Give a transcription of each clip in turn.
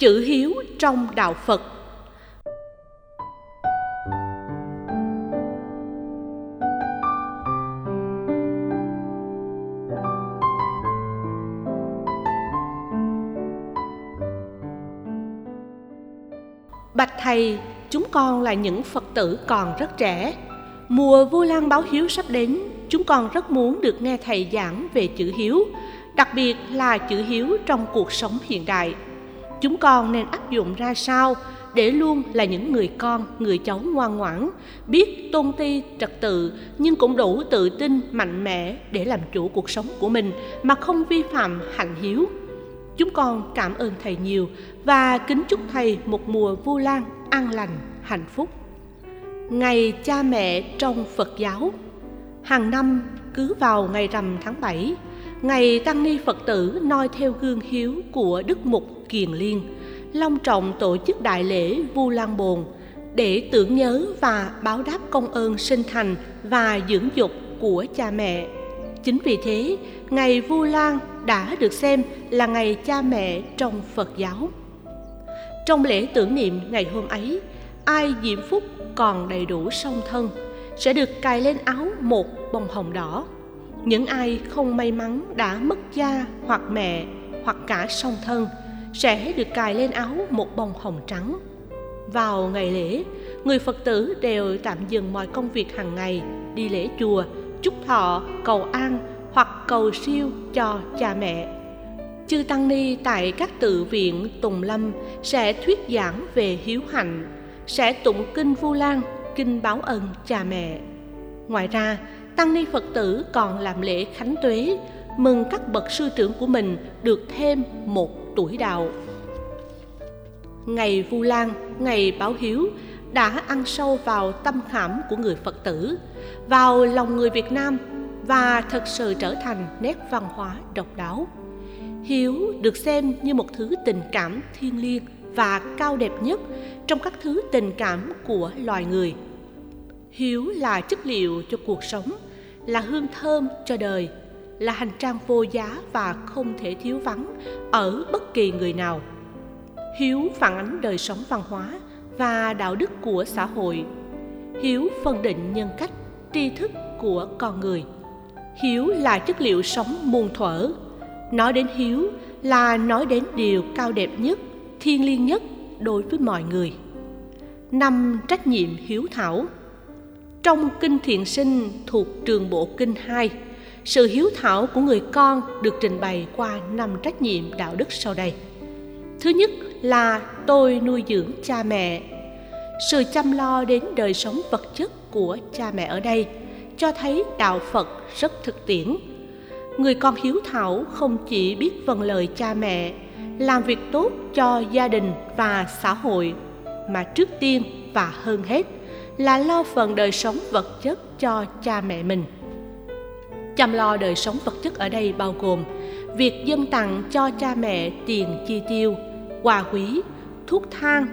chữ hiếu trong đạo phật Bạch thầy, chúng con là những Phật tử còn rất trẻ. Mùa Vu Lan báo hiếu sắp đến, chúng con rất muốn được nghe thầy giảng về chữ hiếu, đặc biệt là chữ hiếu trong cuộc sống hiện đại. Chúng con nên áp dụng ra sao để luôn là những người con, người cháu ngoan ngoãn, biết tôn ti trật tự nhưng cũng đủ tự tin, mạnh mẽ để làm chủ cuộc sống của mình mà không vi phạm hạnh hiếu. Chúng con cảm ơn Thầy nhiều và kính chúc Thầy một mùa vu lan an lành, hạnh phúc. Ngày cha mẹ trong Phật giáo Hàng năm cứ vào ngày rằm tháng 7, ngày Tăng Ni Phật tử noi theo gương hiếu của Đức Mục Kiền Liên, long trọng tổ chức đại lễ Vu Lan Bồn để tưởng nhớ và báo đáp công ơn sinh thành và dưỡng dục của cha mẹ. Chính vì thế, ngày Vu Lan đã được xem là ngày cha mẹ trong Phật giáo. Trong lễ tưởng niệm ngày hôm ấy, ai diễm phúc còn đầy đủ song thân sẽ được cài lên áo một bông hồng đỏ. Những ai không may mắn đã mất cha hoặc mẹ hoặc cả song thân sẽ được cài lên áo một bông hồng trắng. Vào ngày lễ, người Phật tử đều tạm dừng mọi công việc hàng ngày, đi lễ chùa, chúc thọ, cầu an hoặc cầu siêu cho cha mẹ. Chư Tăng Ni tại các tự viện Tùng Lâm sẽ thuyết giảng về hiếu hạnh, sẽ tụng kinh Vu Lan, kinh báo ân cha mẹ. Ngoài ra, Tăng Ni Phật tử còn làm lễ khánh tuế, mừng các bậc sư trưởng của mình được thêm một tuổi đạo. Ngày Vu Lan, ngày báo hiếu đã ăn sâu vào tâm khảm của người Phật tử, vào lòng người Việt Nam và thật sự trở thành nét văn hóa độc đáo. Hiếu được xem như một thứ tình cảm thiêng liêng và cao đẹp nhất trong các thứ tình cảm của loài người. Hiếu là chất liệu cho cuộc sống, là hương thơm cho đời, là hành trang vô giá và không thể thiếu vắng ở bất kỳ người nào. Hiếu phản ánh đời sống văn hóa và đạo đức của xã hội. Hiếu phân định nhân cách, tri thức của con người hiếu là chất liệu sống muôn thuở nói đến hiếu là nói đến điều cao đẹp nhất thiêng liêng nhất đối với mọi người năm trách nhiệm hiếu thảo trong kinh thiện sinh thuộc trường bộ kinh 2 sự hiếu thảo của người con được trình bày qua năm trách nhiệm đạo đức sau đây. Thứ nhất là tôi nuôi dưỡng cha mẹ. Sự chăm lo đến đời sống vật chất của cha mẹ ở đây cho thấy đạo Phật rất thực tiễn. Người con hiếu thảo không chỉ biết vâng lời cha mẹ, làm việc tốt cho gia đình và xã hội, mà trước tiên và hơn hết là lo phần đời sống vật chất cho cha mẹ mình. Chăm lo đời sống vật chất ở đây bao gồm việc dâng tặng cho cha mẹ tiền chi tiêu, quà quý, thuốc thang,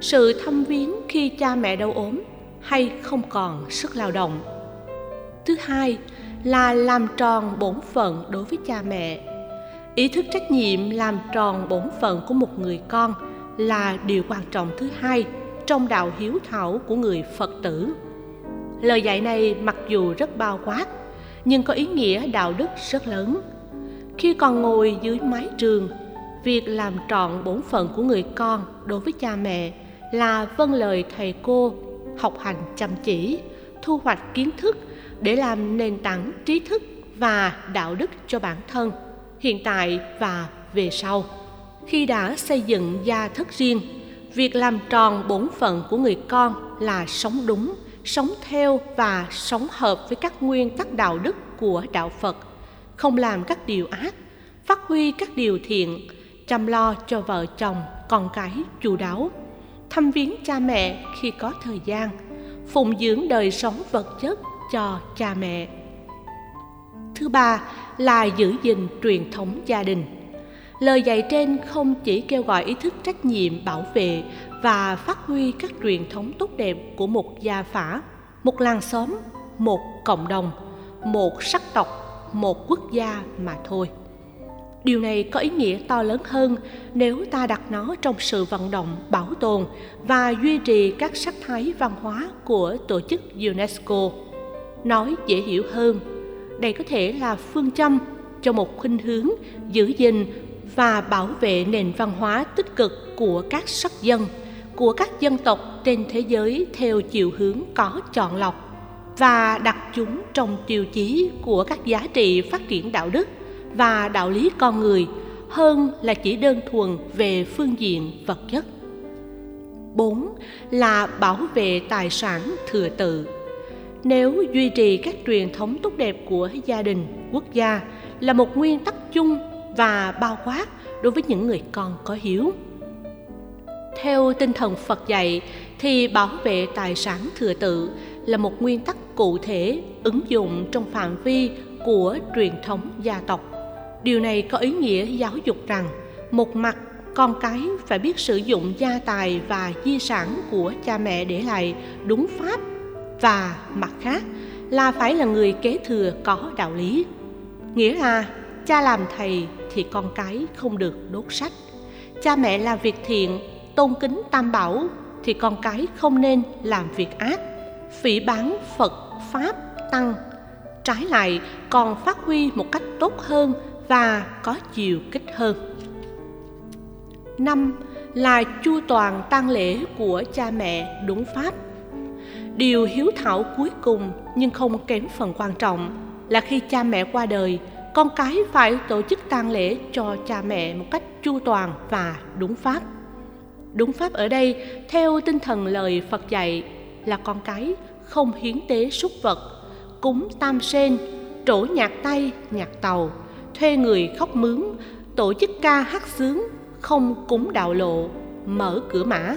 sự thăm viếng khi cha mẹ đau ốm hay không còn sức lao động. Thứ hai là làm tròn bổn phận đối với cha mẹ. Ý thức trách nhiệm làm tròn bổn phận của một người con là điều quan trọng thứ hai trong đạo hiếu thảo của người phật tử. Lời dạy này mặc dù rất bao quát, nhưng có ý nghĩa đạo đức rất lớn. Khi còn ngồi dưới mái trường, việc làm trọn bổn phận của người con đối với cha mẹ là vâng lời thầy cô học hành chăm chỉ, thu hoạch kiến thức để làm nền tảng trí thức và đạo đức cho bản thân, hiện tại và về sau. Khi đã xây dựng gia thất riêng việc làm tròn bổn phận của người con là sống đúng, sống theo và sống hợp với các nguyên tắc đạo đức của đạo phật. Không làm các điều ác, phát huy các điều thiện, chăm lo cho vợ chồng, con cái, chu đáo, thăm viếng cha mẹ khi có thời gian, phụng dưỡng đời sống vật chất cho cha mẹ. Thứ ba là giữ gìn truyền thống gia đình lời dạy trên không chỉ kêu gọi ý thức trách nhiệm, bảo vệ và phát huy các truyền thống tốt đẹp của một gia phả, một làng xóm, một cộng đồng, một sắc tộc, một quốc gia mà thôi. Điều này có ý nghĩa to lớn hơn nếu ta đặt nó trong sự vận động, bảo tồn và duy trì các sắc thái văn hóa của tổ chức unesco. Nói dễ hiểu hơn, đây có thể là phương châm cho một khuynh hướng giữ gìn và bảo vệ nền văn hóa tích cực của các sắc dân của các dân tộc trên thế giới theo chiều hướng có chọn lọc và đặt chúng trong tiêu chí của các giá trị phát triển đạo đức và đạo lý con người hơn là chỉ đơn thuần về phương diện vật chất. 4. Là bảo vệ tài sản thừa tự. Nếu duy trì các truyền thống tốt đẹp của gia đình, quốc gia là một nguyên tắc chung và bao quát đối với những người con có hiếu. Theo tinh thần Phật dạy thì bảo vệ tài sản thừa tự là một nguyên tắc cụ thể ứng dụng trong phạm vi của truyền thống gia tộc điều này có ý nghĩa giáo dục rằng một mặt con cái phải biết sử dụng gia tài và di sản của cha mẹ để lại đúng pháp và mặt khác là phải là người kế thừa có đạo lý nghĩa là cha làm thầy thì con cái không được đốt sách cha mẹ làm việc thiện tôn kính tam bảo thì con cái không nên làm việc ác phỉ bán phật pháp tăng trái lại còn phát huy một cách tốt hơn và có chiều kích hơn. năm Là chu toàn tang lễ của cha mẹ đúng pháp. Điều hiếu thảo cuối cùng nhưng không kém phần quan trọng là khi cha mẹ qua đời, con cái phải tổ chức tang lễ cho cha mẹ một cách chu toàn và đúng pháp. Đúng pháp ở đây theo tinh thần lời Phật dạy là con cái không hiến tế súc vật, cúng tam sen, trổ nhạc tay, nhạc tàu, thuê người khóc mướn tổ chức ca hát sướng không cúng đạo lộ mở cửa mã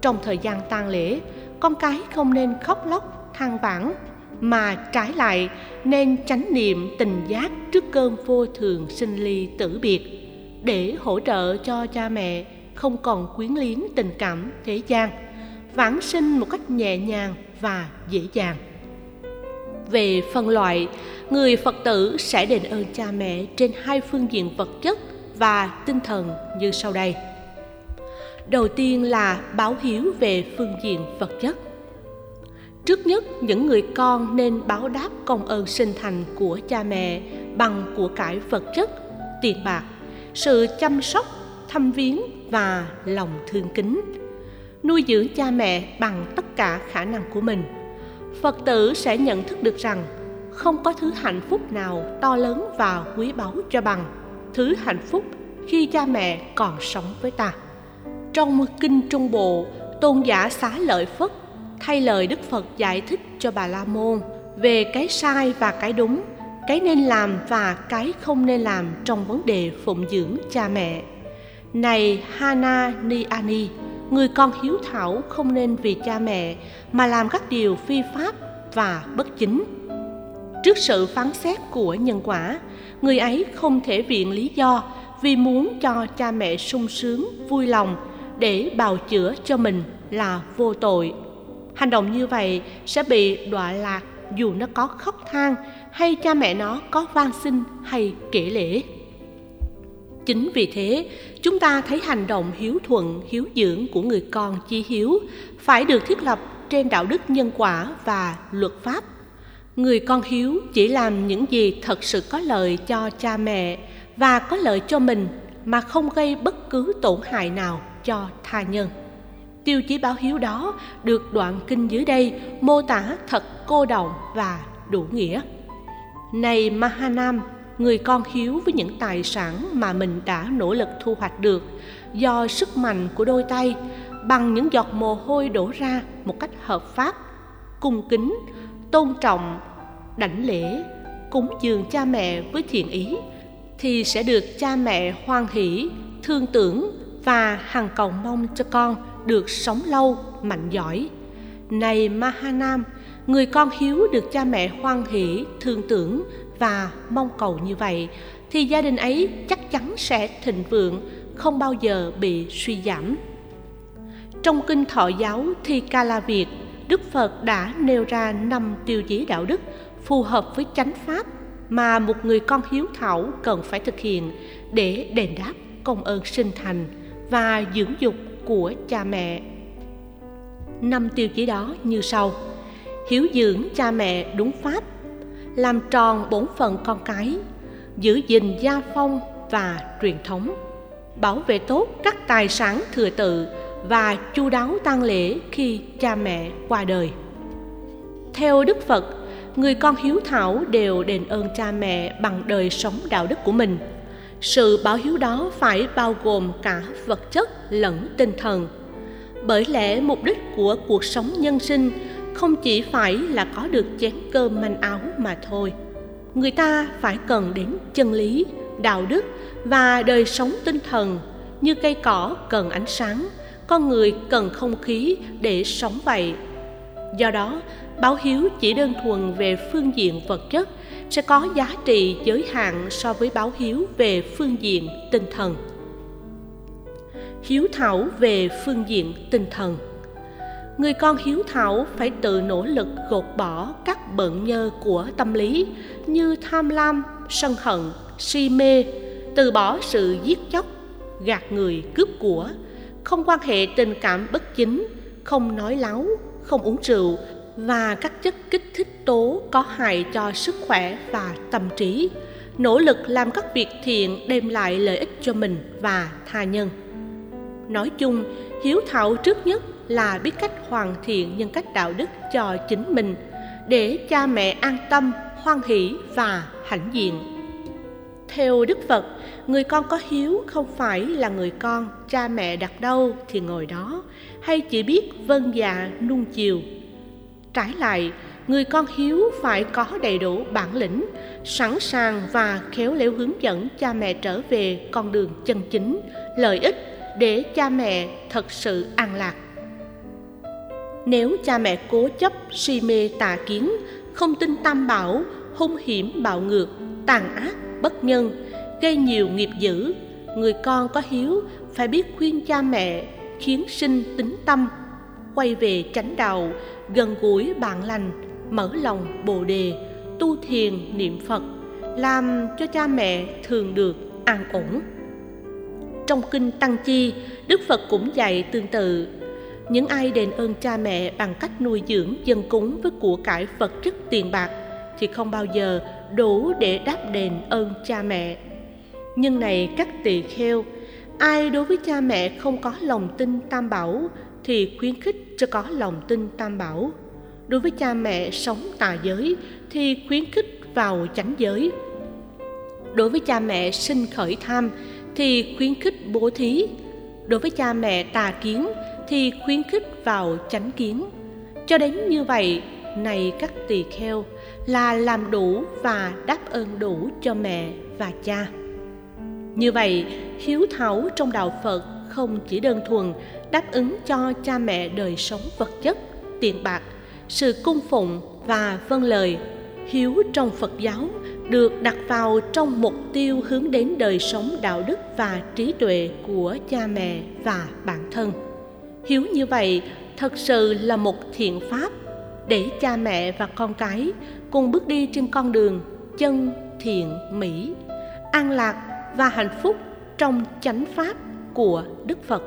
trong thời gian tang lễ con cái không nên khóc lóc than vãn mà trái lại nên chánh niệm tình giác trước cơn vô thường sinh ly tử biệt, để hỗ trợ cho cha mẹ không còn quyến liếng tình cảm thế gian, vãng sinh một cách nhẹ nhàng và dễ dàng. Về phân loại, người phật tử sẽ đền ơn cha mẹ trên hai phương diện vật chất và tinh thần như sau đây. Đầu tiên là báo hiếu về phương diện vật chất trước nhất, những người con nên báo đáp công ơn sinh thành của cha mẹ bằng của cải vật chất, tiền bạc, sự chăm sóc, thăm viếng và lòng thương kính. Nuôi dưỡng cha mẹ bằng tất cả khả năng của mình. Phật tử sẽ nhận thức được rằng không có thứ hạnh phúc nào to lớn và quý báu cho bằng thứ hạnh phúc khi cha mẹ còn sống với ta. Trong kinh trung bộ, tôn giả xá lợi phất thay lời đức phật giải thích cho bà la môn về cái sai và cái đúng, cái nên làm và cái không nên làm trong vấn đề phụng dưỡng cha mẹ. Này hana ni ani người con hiếu thảo không nên vì cha mẹ mà làm các điều phi pháp và bất chính. Trước sự phán xét của nhân quả, người ấy không thể viện lý do vì muốn cho cha mẹ sung sướng, vui lòng để bào chữa cho mình là vô tội hành động như vậy sẽ bị đọa lạc dù nó có khóc than hay cha mẹ nó có van xin hay kể lễ chính vì thế, chúng ta thấy hành động hiếu thuận, hiếu dưỡng của người con chi hiếu phải được thiết lập trên đạo đức nhân quả và luật pháp. Người con hiếu chỉ làm những gì thật sự có lợi cho cha mẹ và có lợi cho mình mà không gây bất cứ tổn hại nào cho tha nhân tiêu chí báo hiếu đó được đoạn kinh dưới đây mô tả thật cô động và đủ nghĩa. Này mahanam, người con hiếu với những tài sản mà mình đã nỗ lực thu hoạch được, do sức mạnh của đôi tay bằng những giọt mồ hôi đổ ra một cách hợp pháp, cung kính, tôn trọng, đảnh lễ, cúng dường cha mẹ với thiện ý, thì sẽ được cha mẹ hoan hỷ, thương tưởng và hằng cầu mong cho con được sống lâu, mạnh giỏi. Này mahanam, người con hiếu được cha mẹ hoan hỷ, thương tưởng và mong cầu như vậy, thì gia đình ấy chắc chắn sẽ thịnh vượng, không bao giờ bị suy giảm. Trong kinh thọ giáo thi ca la việt, đức phật đã nêu ra năm tiêu chí đạo đức phù hợp với chánh pháp mà một người con hiếu thảo cần phải thực hiện để đền đáp công ơn sinh thành và dưỡng dục của cha mẹ. Năm tiêu chí đó như sau. Hiếu dưỡng cha mẹ đúng pháp, làm tròn bổn phận con cái, giữ gìn gia phong và truyền thống, bảo vệ tốt các tài sản thừa tự và chu đáo tang lễ khi cha mẹ qua đời. Theo đức phật, người con hiếu thảo đều đền ơn cha mẹ bằng đời sống đạo đức của mình sự báo hiếu đó phải bao gồm cả vật chất lẫn tinh thần. Bởi lẽ mục đích của cuộc sống nhân sinh không chỉ phải là có được chén cơm manh áo mà thôi. Người ta phải cần đến chân lý, đạo đức và đời sống tinh thần, như cây cỏ cần ánh sáng, con người cần không khí để sống vậy. Do đó, báo hiếu chỉ đơn thuần về phương diện vật chất sẽ có giá trị giới hạn so với báo hiếu về phương diện tinh thần. Hiếu thảo về phương diện tinh thần. Người con hiếu thảo phải tự nỗ lực gột bỏ các bận nhơ của tâm lý như tham lam, sân hận, si mê, từ bỏ sự giết chóc, gạt người, cướp của, không quan hệ tình cảm bất chính, không nói láo, không uống rượu và các chất kích thích tố có hại cho sức khỏe và tâm trí. Nỗ lực làm các việc thiện đem lại lợi ích cho mình và tha nhân. Nói chung, hiếu thảo trước nhất là biết cách hoàn thiện nhân cách đạo đức cho chính mình, để cha mẹ an tâm, hoan hỷ và hãnh diện. Theo đức phật, người con có hiếu không phải là người con cha mẹ đặt đâu thì ngồi đó, hay chỉ biết vâng dạ nuông chiều trái lại, người con hiếu phải có đầy đủ bản lĩnh, sẵn sàng và khéo léo hướng dẫn cha mẹ trở về con đường chân chính, lợi ích để cha mẹ thật sự an lạc. Nếu cha mẹ cố chấp si mê tà kiến, không tin tam bảo, hung hiểm bạo ngược, tàn ác, bất nhân, gây nhiều nghiệp dữ, người con có hiếu phải biết khuyên cha mẹ khiến sinh tính tâm quay về chánh đạo, gần gũi bạn lành, mở lòng bồ đề, tu thiền niệm phật, làm cho cha mẹ thường được an ổn. Trong kinh tăng chi, đức phật cũng dạy tương tự. Những ai đền ơn cha mẹ bằng cách nuôi dưỡng dân cúng với của cải vật chất tiền bạc thì không bao giờ đủ để đáp đền ơn cha mẹ. Nhưng này, các tỳ kheo, ai đối với cha mẹ không có lòng tin tam bảo thì khuyến khích cho có lòng tin tam bảo. Đối với cha mẹ sống tà giới thì khuyến khích vào chánh giới. Đối với cha mẹ sinh khởi tham thì khuyến khích bố thí. Đối với cha mẹ tà kiến thì khuyến khích vào chánh kiến. Cho đến như vậy, này các tỳ kheo, là làm đủ và đáp ơn đủ cho mẹ và cha. Như vậy, hiếu thảo trong đạo phật không chỉ đơn thuần đáp ứng cho cha mẹ đời sống vật chất, tiền bạc, sự cung phụng và vâng lời hiếu trong phật giáo được đặt vào trong mục tiêu hướng đến đời sống đạo đức và trí tuệ của cha mẹ và bản thân. Hiếu như vậy thật sự là một thiện pháp để cha mẹ và con cái cùng bước đi trên con đường chân thiện mỹ, an lạc và hạnh phúc trong chánh pháp của đức phật.